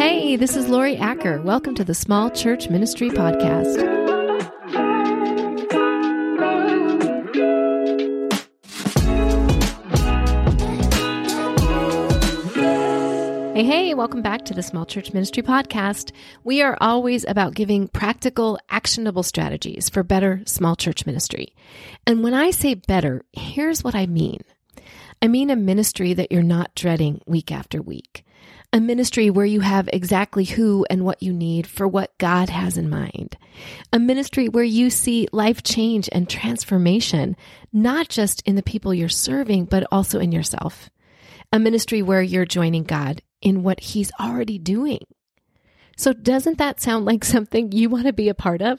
Hey, this is Laurie Acker. Welcome to the Small Church Ministry Podcast. Hey, hey, welcome back to the Small Church Ministry Podcast. We are always about giving practical, actionable strategies for better small church ministry. And when I say better, here's what I mean I mean a ministry that you're not dreading week after week a ministry where you have exactly who and what you need for what God has in mind. A ministry where you see life change and transformation, not just in the people you're serving, but also in yourself. A ministry where you're joining God in what He's already doing. So, doesn't that sound like something you want to be a part of?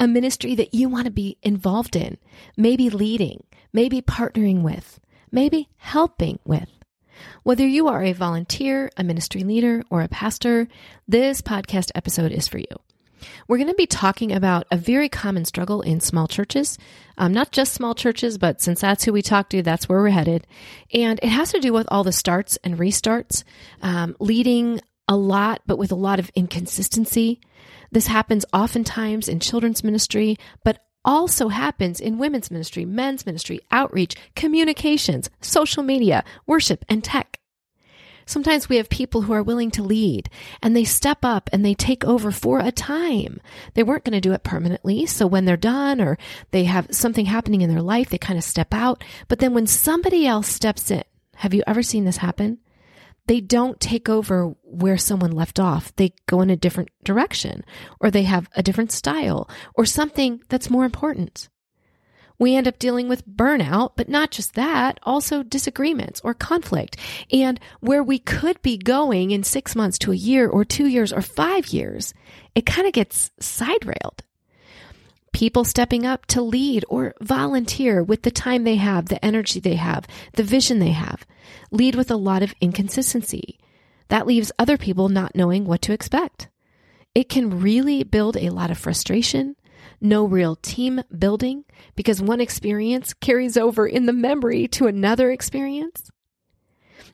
A ministry that you want to be involved in, maybe leading, maybe partnering with, maybe helping with. Whether you are a volunteer, a ministry leader, or a pastor, this podcast episode is for you. We're going to be talking about a very common struggle in small churches, um, not just small churches, but since that's who we talk to, that's where we're headed. And it has to do with all the starts and restarts, um, leading a lot, but with a lot of inconsistency. This happens oftentimes in children's ministry, but also happens in women's ministry, men's ministry, outreach, communications, social media, worship, and tech. Sometimes we have people who are willing to lead and they step up and they take over for a time. They weren't going to do it permanently. So when they're done or they have something happening in their life, they kind of step out. But then when somebody else steps in, have you ever seen this happen? They don't take over where someone left off. They go in a different direction or they have a different style or something that's more important. We end up dealing with burnout, but not just that, also disagreements or conflict. And where we could be going in six months to a year or two years or five years, it kind of gets side railed people stepping up to lead or volunteer with the time they have, the energy they have, the vision they have. Lead with a lot of inconsistency. That leaves other people not knowing what to expect. It can really build a lot of frustration, no real team building, because one experience carries over in the memory to another experience.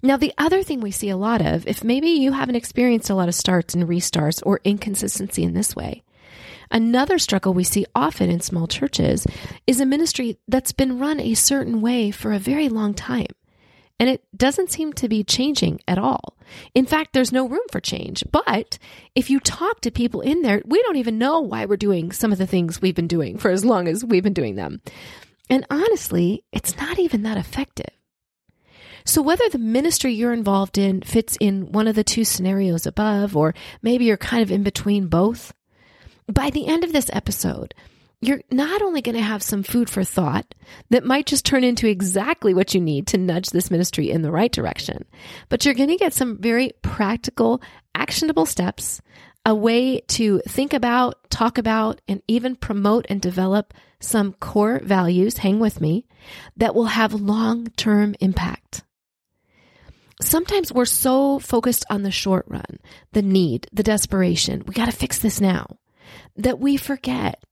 Now, the other thing we see a lot of, if maybe you haven't experienced a lot of starts and restarts or inconsistency in this way, Another struggle we see often in small churches is a ministry that's been run a certain way for a very long time. And it doesn't seem to be changing at all. In fact, there's no room for change. But if you talk to people in there, we don't even know why we're doing some of the things we've been doing for as long as we've been doing them. And honestly, it's not even that effective. So, whether the ministry you're involved in fits in one of the two scenarios above, or maybe you're kind of in between both, by the end of this episode, you're not only going to have some food for thought that might just turn into exactly what you need to nudge this ministry in the right direction, but you're going to get some very practical, actionable steps, a way to think about, talk about, and even promote and develop some core values, hang with me, that will have long term impact. Sometimes we're so focused on the short run, the need, the desperation. We got to fix this now that we forget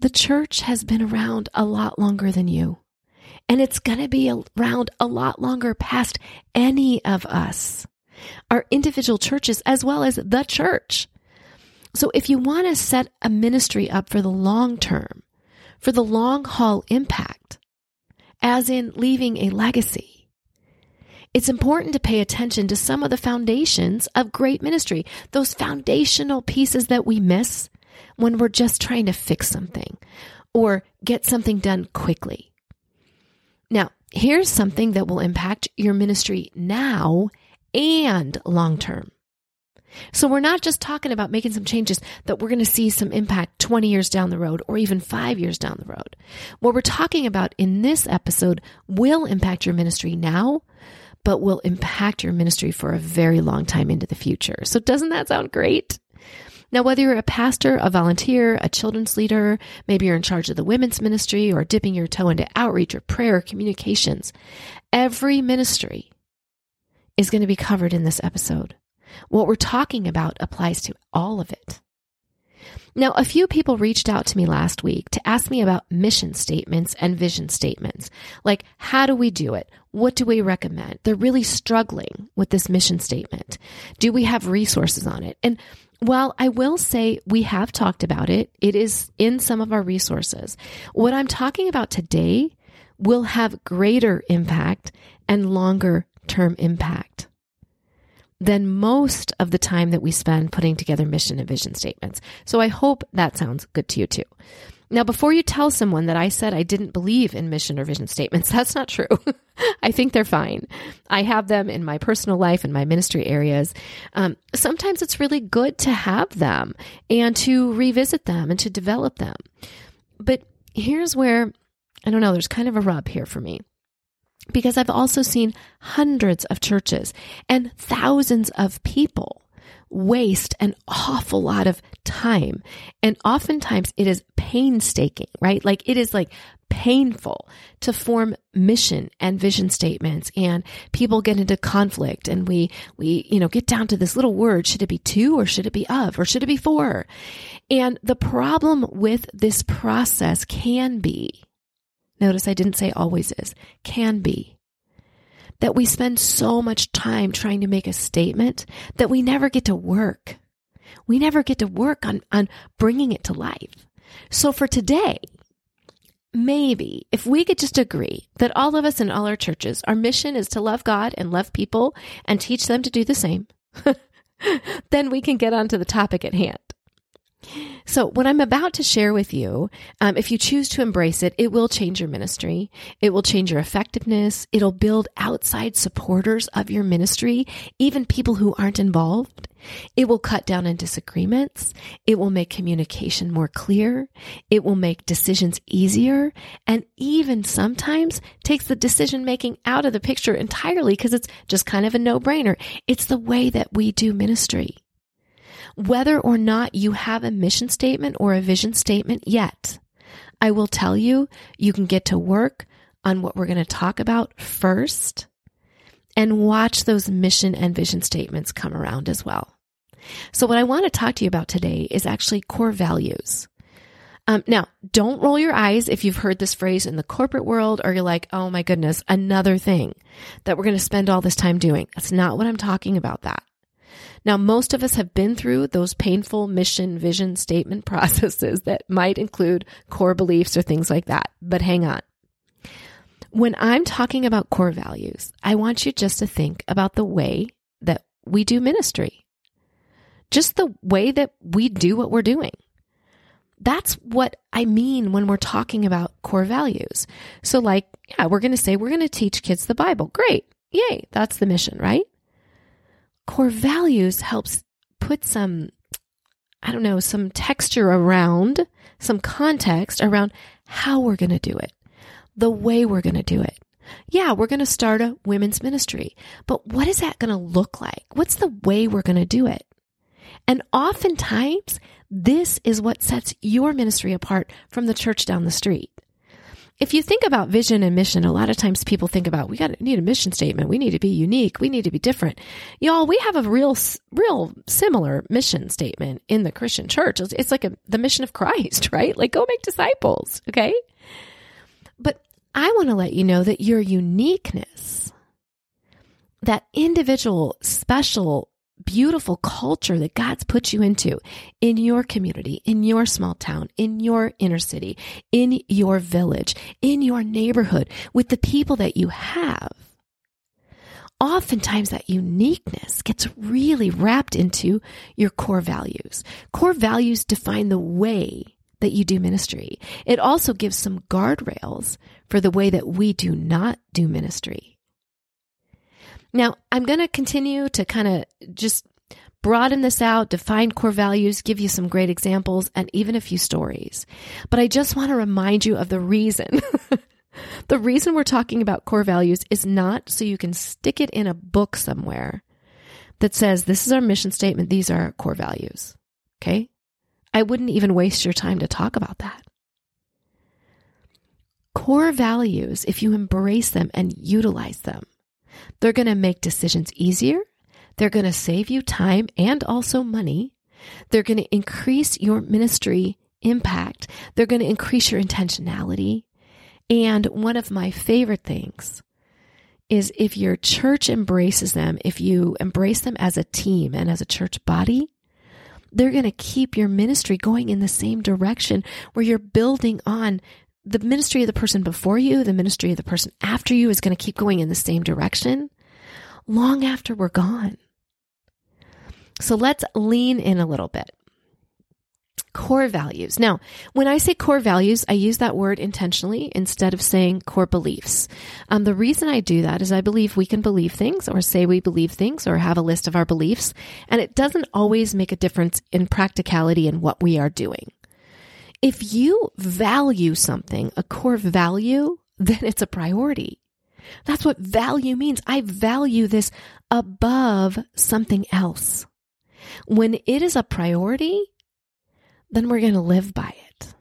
the church has been around a lot longer than you. And it's going to be around a lot longer past any of us, our individual churches, as well as the church. So if you want to set a ministry up for the long term, for the long haul impact, as in leaving a legacy, it's important to pay attention to some of the foundations of great ministry, those foundational pieces that we miss when we're just trying to fix something or get something done quickly. Now, here's something that will impact your ministry now and long term. So we're not just talking about making some changes that we're going to see some impact 20 years down the road or even five years down the road. What we're talking about in this episode will impact your ministry now, but will impact your ministry for a very long time into the future. So doesn't that sound great? Now, whether you're a pastor, a volunteer, a children's leader, maybe you're in charge of the women's ministry or dipping your toe into outreach or prayer or communications, every ministry is going to be covered in this episode. What we're talking about applies to all of it. Now, a few people reached out to me last week to ask me about mission statements and vision statements. Like, how do we do it? What do we recommend? They're really struggling with this mission statement. Do we have resources on it? And while I will say we have talked about it, it is in some of our resources. What I'm talking about today will have greater impact and longer term impact than most of the time that we spend putting together mission and vision statements. So I hope that sounds good to you too. Now, before you tell someone that I said I didn't believe in mission or vision statements, that's not true. I think they're fine. I have them in my personal life and my ministry areas. Um, sometimes it's really good to have them and to revisit them and to develop them. But here's where I don't know, there's kind of a rub here for me because I've also seen hundreds of churches and thousands of people waste an awful lot of time. And oftentimes it is painstaking, right? Like it is like painful to form mission and vision statements and people get into conflict and we we you know get down to this little word should it be two or should it be of or should it be for and the problem with this process can be Notice I didn't say always is, can be. That we spend so much time trying to make a statement that we never get to work. We never get to work on, on bringing it to life. So for today, maybe if we could just agree that all of us in all our churches, our mission is to love God and love people and teach them to do the same, then we can get on to the topic at hand. So, what I'm about to share with you, um, if you choose to embrace it, it will change your ministry. It will change your effectiveness. It'll build outside supporters of your ministry, even people who aren't involved. It will cut down on disagreements. It will make communication more clear. It will make decisions easier and even sometimes takes the decision making out of the picture entirely because it's just kind of a no brainer. It's the way that we do ministry whether or not you have a mission statement or a vision statement yet. I will tell you, you can get to work on what we're going to talk about first and watch those mission and vision statements come around as well. So, what I want to talk to you about today is actually core values. Um, now, don't roll your eyes if you've heard this phrase in the corporate world or you're like, oh my goodness, another thing that we're going to spend all this time doing. That's not what I'm talking about that. Now, most of us have been through those painful mission vision statement processes that might include core beliefs or things like that. But hang on. When I'm talking about core values, I want you just to think about the way that we do ministry. Just the way that we do what we're doing. That's what I mean when we're talking about core values. So, like, yeah, we're going to say we're going to teach kids the Bible. Great. Yay. That's the mission, right? Core values helps put some, I don't know, some texture around, some context around how we're going to do it, the way we're going to do it. Yeah, we're going to start a women's ministry, but what is that going to look like? What's the way we're going to do it? And oftentimes, this is what sets your ministry apart from the church down the street if you think about vision and mission, a lot of times people think about we got need a mission statement. We need to be unique. We need to be different. Y'all, we have a real, real similar mission statement in the Christian church. It's like a, the mission of Christ, right? Like go make disciples. Okay. But I want to let you know that your uniqueness, that individual, special beautiful culture that God's put you into in your community, in your small town, in your inner city, in your village, in your neighborhood, with the people that you have. Oftentimes, that uniqueness gets really wrapped into your core values. Core values define the way that you do ministry. It also gives some guardrails for the way that we do not do ministry. Now, I'm going to continue to kind of just broaden this out, define core values, give you some great examples, and even a few stories. But I just want to remind you of the reason. the reason we're talking about core values is not so you can stick it in a book somewhere that says, this is our mission statement, these are our core values. Okay? I wouldn't even waste your time to talk about that. Core values, if you embrace them and utilize them, they're going to make decisions easier. They're going to save you time and also money. They're going to increase your ministry impact. They're going to increase your intentionality. And one of my favorite things is if your church embraces them, if you embrace them as a team and as a church body, they're going to keep your ministry going in the same direction where you're building on the ministry of the person before you, the ministry of the person after you is going to keep going in the same direction long after we're gone. So let's lean in a little bit. Core values. Now, when I say core values, I use that word intentionally instead of saying core beliefs. Um, the reason I do that is I believe we can believe things or say we believe things or have a list of our beliefs, and it doesn't always make a difference in practicality in what we are doing. If you value something, a core value, then it's a priority. That's what value means. I value this above something else. When it is a priority, then we're going to live by it.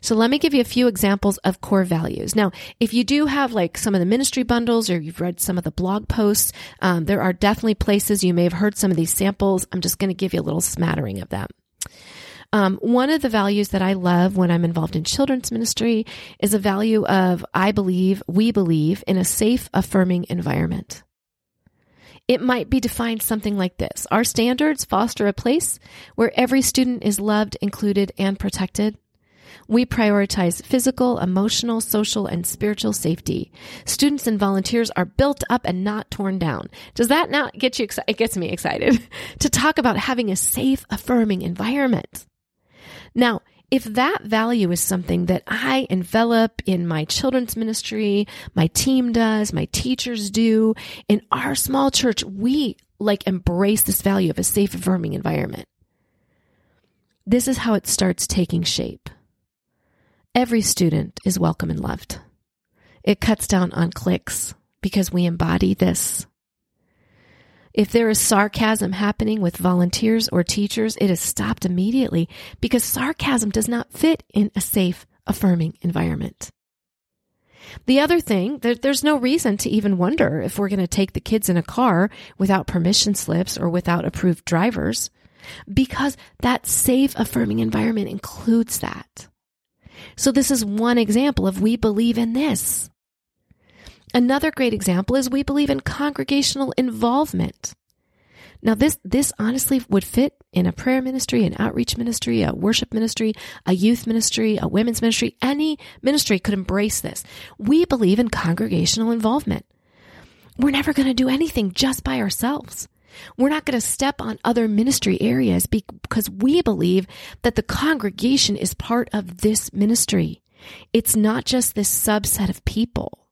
So let me give you a few examples of core values. Now, if you do have like some of the ministry bundles or you've read some of the blog posts, um, there are definitely places you may have heard some of these samples. I'm just going to give you a little smattering of them. Um, one of the values that I love when I'm involved in children's ministry is a value of I believe, we believe in a safe, affirming environment. It might be defined something like this Our standards foster a place where every student is loved, included, and protected. We prioritize physical, emotional, social, and spiritual safety. Students and volunteers are built up and not torn down. Does that not get you excited? It gets me excited to talk about having a safe, affirming environment. Now, if that value is something that I envelop in my children's ministry, my team does, my teachers do, in our small church, we like embrace this value of a safe, affirming environment. This is how it starts taking shape. Every student is welcome and loved. It cuts down on clicks because we embody this if there is sarcasm happening with volunteers or teachers, it is stopped immediately because sarcasm does not fit in a safe, affirming environment. The other thing, there, there's no reason to even wonder if we're going to take the kids in a car without permission slips or without approved drivers, because that safe, affirming environment includes that. So this is one example of we believe in this. Another great example is we believe in congregational involvement. Now this this honestly would fit in a prayer ministry, an outreach ministry, a worship ministry, a youth ministry, a women's ministry. Any ministry could embrace this. We believe in congregational involvement. We're never going to do anything just by ourselves. We're not going to step on other ministry areas because we believe that the congregation is part of this ministry. It's not just this subset of people.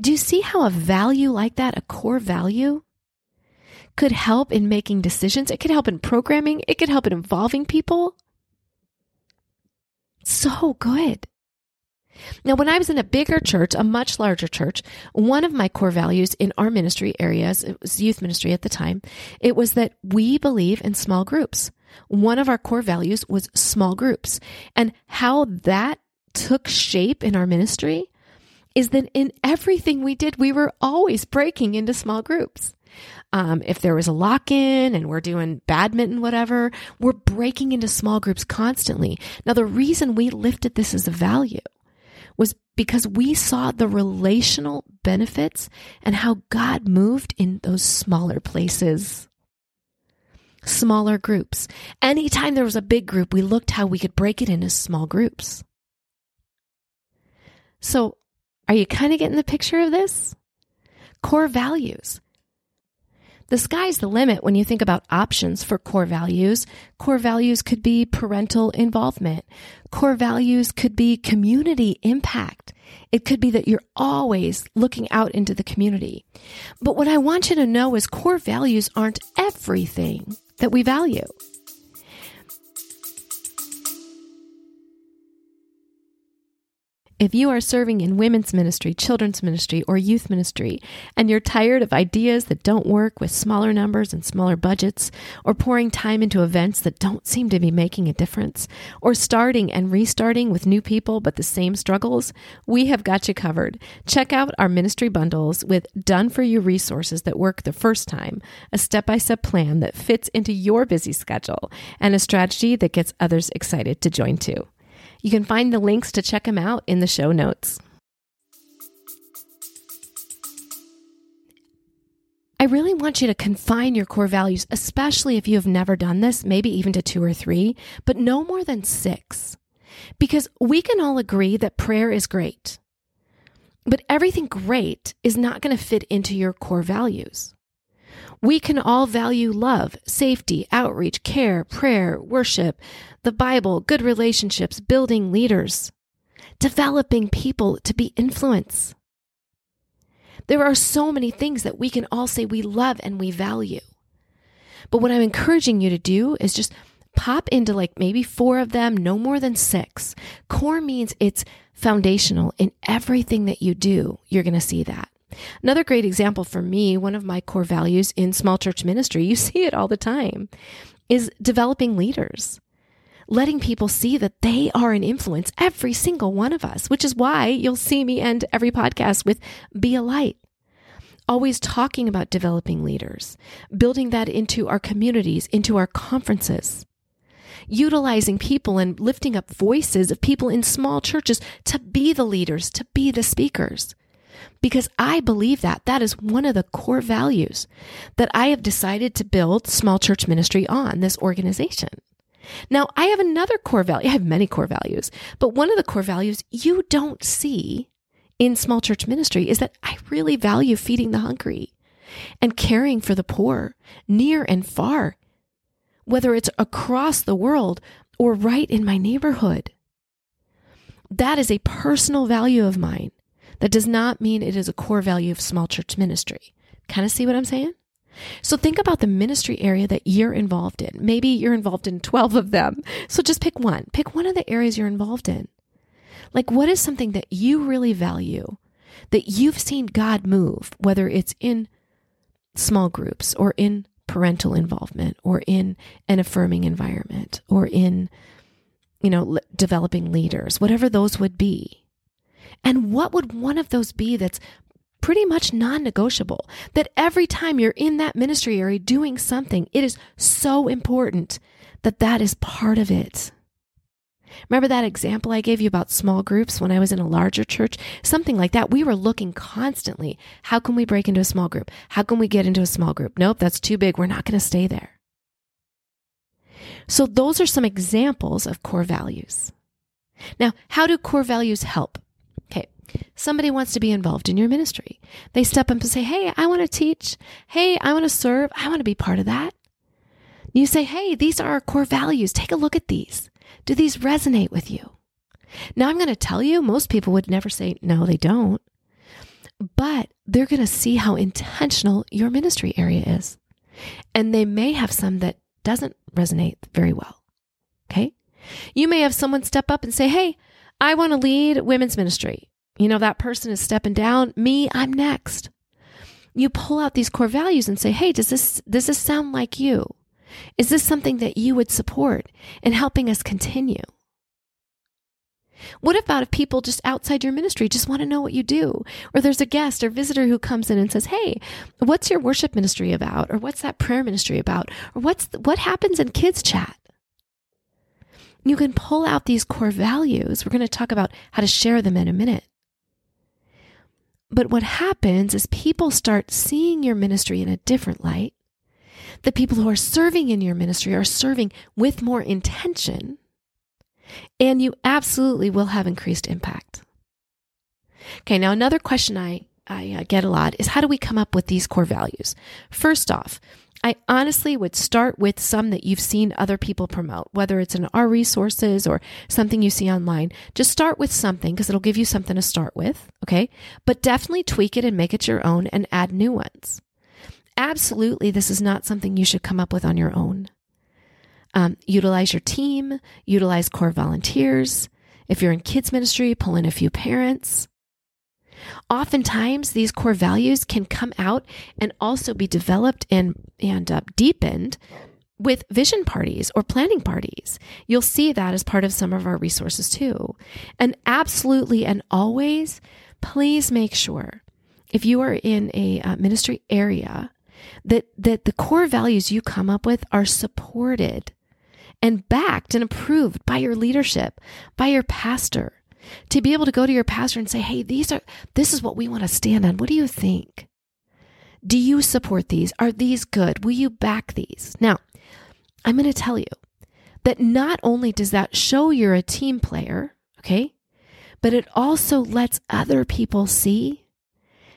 Do you see how a value like that, a core value, could help in making decisions? It could help in programming, it could help in involving people. So good. Now, when I was in a bigger church, a much larger church, one of my core values in our ministry areas, it was youth ministry at the time, it was that we believe in small groups. One of our core values was small groups. And how that took shape in our ministry is that in everything we did, we were always breaking into small groups. Um, if there was a lock in and we're doing badminton, whatever, we're breaking into small groups constantly. Now, the reason we lifted this as a value was because we saw the relational benefits and how God moved in those smaller places. Smaller groups. Anytime there was a big group, we looked how we could break it into small groups. So are you kind of getting the picture of this? Core values. The sky's the limit when you think about options for core values. Core values could be parental involvement. Core values could be community impact. It could be that you're always looking out into the community. But what I want you to know is core values aren't everything that we value. If you are serving in women's ministry, children's ministry, or youth ministry, and you're tired of ideas that don't work with smaller numbers and smaller budgets, or pouring time into events that don't seem to be making a difference, or starting and restarting with new people but the same struggles, we have got you covered. Check out our ministry bundles with done for you resources that work the first time, a step by step plan that fits into your busy schedule, and a strategy that gets others excited to join too. You can find the links to check them out in the show notes. I really want you to confine your core values, especially if you have never done this, maybe even to two or three, but no more than six. Because we can all agree that prayer is great, but everything great is not going to fit into your core values. We can all value love, safety, outreach, care, prayer, worship, the Bible, good relationships, building leaders, developing people to be influence. There are so many things that we can all say we love and we value. But what I'm encouraging you to do is just pop into like maybe four of them, no more than six. Core means it's foundational in everything that you do. You're going to see that. Another great example for me, one of my core values in small church ministry, you see it all the time, is developing leaders. Letting people see that they are an influence, every single one of us, which is why you'll see me end every podcast with Be a Light. Always talking about developing leaders, building that into our communities, into our conferences utilizing people and lifting up voices of people in small churches to be the leaders, to be the speakers because I believe that. That is one of the core values that I have decided to build small church ministry on this organization. Now, I have another core value. I have many core values, but one of the core values you don't see in small church ministry is that I really value feeding the hungry and caring for the poor near and far, whether it's across the world or right in my neighborhood. That is a personal value of mine that does not mean it is a core value of small church ministry. Kind of see what I'm saying? So think about the ministry area that you're involved in. Maybe you're involved in 12 of them. So just pick one. Pick one of the areas you're involved in. Like, what is something that you really value that you've seen God move, whether it's in small groups or in parental involvement or in an affirming environment or in, you know, developing leaders, whatever those would be. And what would one of those be that's pretty much non negotiable? That every time you're in that ministry area doing something, it is so important that that is part of it. Remember that example I gave you about small groups when I was in a larger church? Something like that. We were looking constantly. How can we break into a small group? How can we get into a small group? Nope, that's too big. We're not going to stay there. So, those are some examples of core values. Now, how do core values help? Somebody wants to be involved in your ministry. They step up and say, Hey, I want to teach. Hey, I want to serve. I want to be part of that. You say, Hey, these are our core values. Take a look at these. Do these resonate with you? Now, I'm going to tell you, most people would never say, No, they don't. But they're going to see how intentional your ministry area is. And they may have some that doesn't resonate very well. Okay. You may have someone step up and say, Hey, I want to lead women's ministry you know, that person is stepping down. Me, I'm next. You pull out these core values and say, hey, does this, does this sound like you? Is this something that you would support in helping us continue? What about if people just outside your ministry just want to know what you do? Or there's a guest or visitor who comes in and says, Hey, what's your worship ministry about? Or what's that prayer ministry about? Or what's, the, what happens in kids chat? You can pull out these core values. We're going to talk about how to share them in a minute. But what happens is people start seeing your ministry in a different light. The people who are serving in your ministry are serving with more intention, and you absolutely will have increased impact. Okay, now another question I, I uh, get a lot is how do we come up with these core values? First off, I honestly would start with some that you've seen other people promote, whether it's in our resources or something you see online. Just start with something because it'll give you something to start with. Okay. But definitely tweak it and make it your own and add new ones. Absolutely, this is not something you should come up with on your own. Um, utilize your team, utilize core volunteers. If you're in kids ministry, pull in a few parents. Oftentimes, these core values can come out and also be developed and, and uh, deepened with vision parties or planning parties. You'll see that as part of some of our resources too. And absolutely and always, please make sure if you are in a uh, ministry area that that the core values you come up with are supported and backed and approved by your leadership, by your pastor. To be able to go to your pastor and say, "Hey, these are this is what we want to stand on. What do you think?" Do you support these? Are these good? Will you back these? Now, I'm going to tell you that not only does that show you're a team player, okay, but it also lets other people see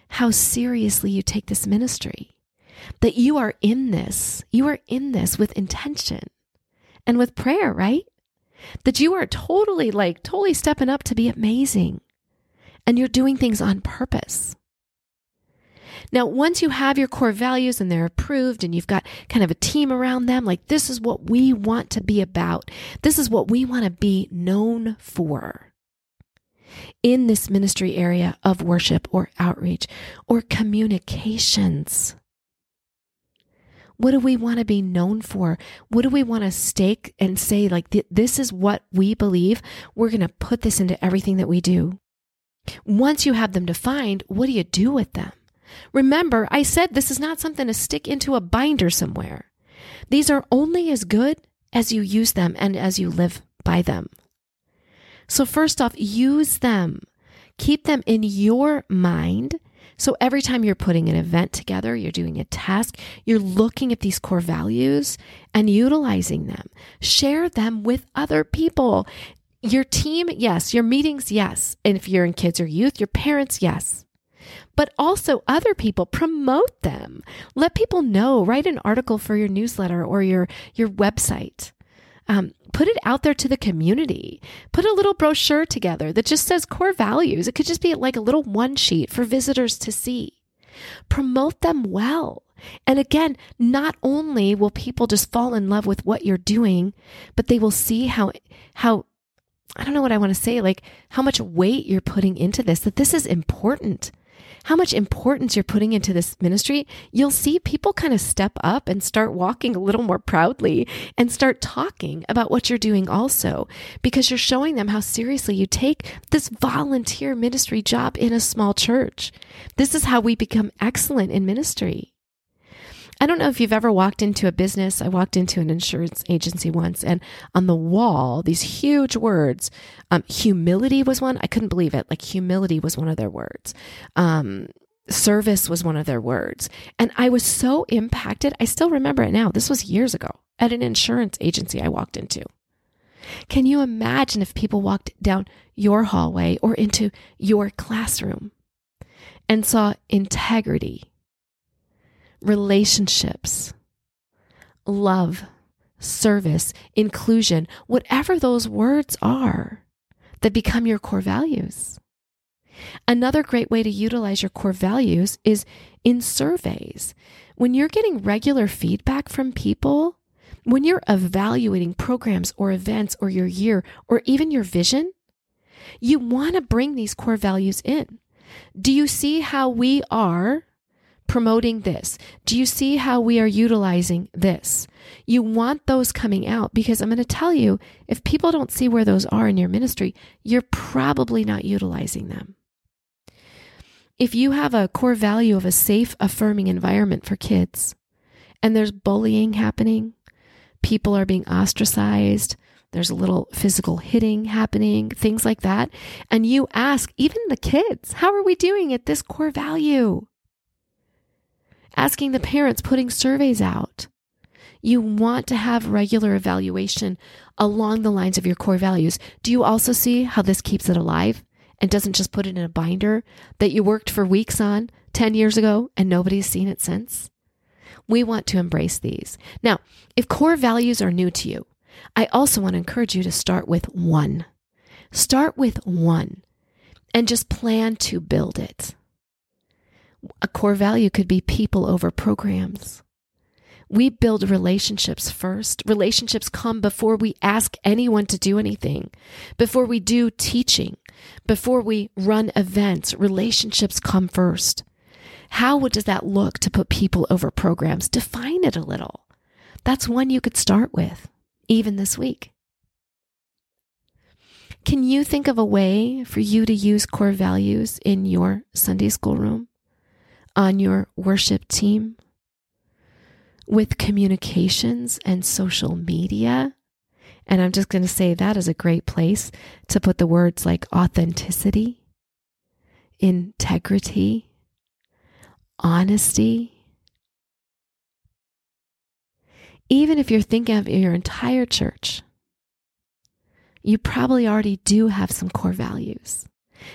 how seriously you take this ministry. That you are in this, you are in this with intention and with prayer, right? That you are totally like, totally stepping up to be amazing and you're doing things on purpose. Now, once you have your core values and they're approved and you've got kind of a team around them, like this is what we want to be about, this is what we want to be known for in this ministry area of worship or outreach or communications. What do we want to be known for? What do we want to stake and say, like, this is what we believe? We're going to put this into everything that we do. Once you have them defined, what do you do with them? Remember, I said this is not something to stick into a binder somewhere. These are only as good as you use them and as you live by them. So, first off, use them. Keep them in your mind. So, every time you're putting an event together, you're doing a task, you're looking at these core values and utilizing them. Share them with other people. Your team, yes. Your meetings, yes. And if you're in kids or youth, your parents, yes but also other people promote them let people know write an article for your newsletter or your your website um, put it out there to the community. Put a little brochure together that just says core values. It could just be like a little one sheet for visitors to see. Promote them well. And again, not only will people just fall in love with what you're doing, but they will see how, how, I don't know what I want to say, like how much weight you're putting into this, that this is important how much importance you're putting into this ministry, you'll see people kind of step up and start walking a little more proudly and start talking about what you're doing also, because you're showing them how seriously you take this volunteer ministry job in a small church. This is how we become excellent in ministry. I don't know if you've ever walked into a business. I walked into an insurance agency once, and on the wall, these huge words. Um, humility was one. I couldn't believe it. Like humility was one of their words. Um, service was one of their words. And I was so impacted. I still remember it now. This was years ago at an insurance agency I walked into. Can you imagine if people walked down your hallway or into your classroom and saw integrity? Relationships, love, service, inclusion, whatever those words are that become your core values. Another great way to utilize your core values is in surveys. When you're getting regular feedback from people, when you're evaluating programs or events or your year or even your vision, you want to bring these core values in. Do you see how we are promoting this? Do you see how we are utilizing this? You want those coming out because I'm going to tell you if people don't see where those are in your ministry, you're probably not utilizing them. If you have a core value of a safe, affirming environment for kids and there's bullying happening, people are being ostracized, there's a little physical hitting happening, things like that. And you ask even the kids, how are we doing at this core value? Asking the parents, putting surveys out. You want to have regular evaluation along the lines of your core values. Do you also see how this keeps it alive and doesn't just put it in a binder that you worked for weeks on 10 years ago and nobody's seen it since? We want to embrace these. Now, if core values are new to you, I also want to encourage you to start with one. Start with one and just plan to build it. A core value could be people over programs. We build relationships first. Relationships come before we ask anyone to do anything, before we do teaching, before we run events. Relationships come first. How does that look to put people over programs? Define it a little. That's one you could start with, even this week. Can you think of a way for you to use core values in your Sunday school room, on your worship team, with communications and social media? And I'm just going to say that is a great place to put the words like authenticity, integrity, honesty. Even if you're thinking of your entire church, you probably already do have some core values.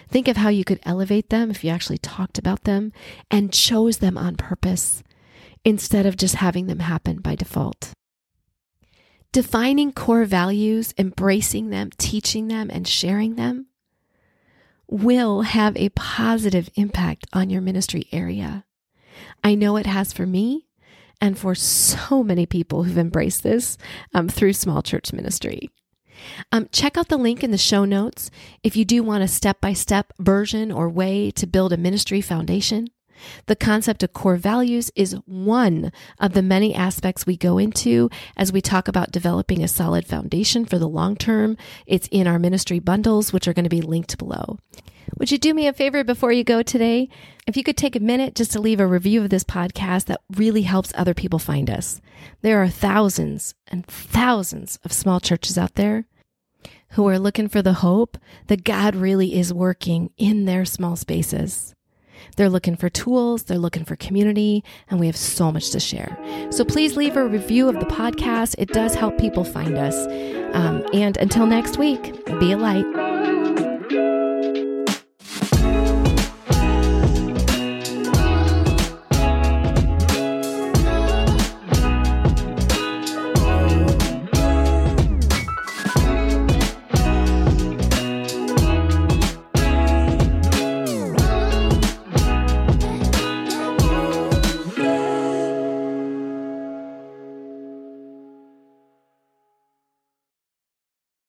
Think of how you could elevate them if you actually talked about them and chose them on purpose instead of just having them happen by default. Defining core values, embracing them, teaching them, and sharing them will have a positive impact on your ministry area. I know it has for me and for so many people who've embraced this um, through small church ministry. Um, check out the link in the show notes if you do want a step by step version or way to build a ministry foundation. The concept of core values is one of the many aspects we go into as we talk about developing a solid foundation for the long term. It's in our ministry bundles, which are going to be linked below. Would you do me a favor before you go today? If you could take a minute just to leave a review of this podcast, that really helps other people find us. There are thousands and thousands of small churches out there who are looking for the hope that God really is working in their small spaces. They're looking for tools, they're looking for community, and we have so much to share. So please leave a review of the podcast. It does help people find us. Um, and until next week, be a light.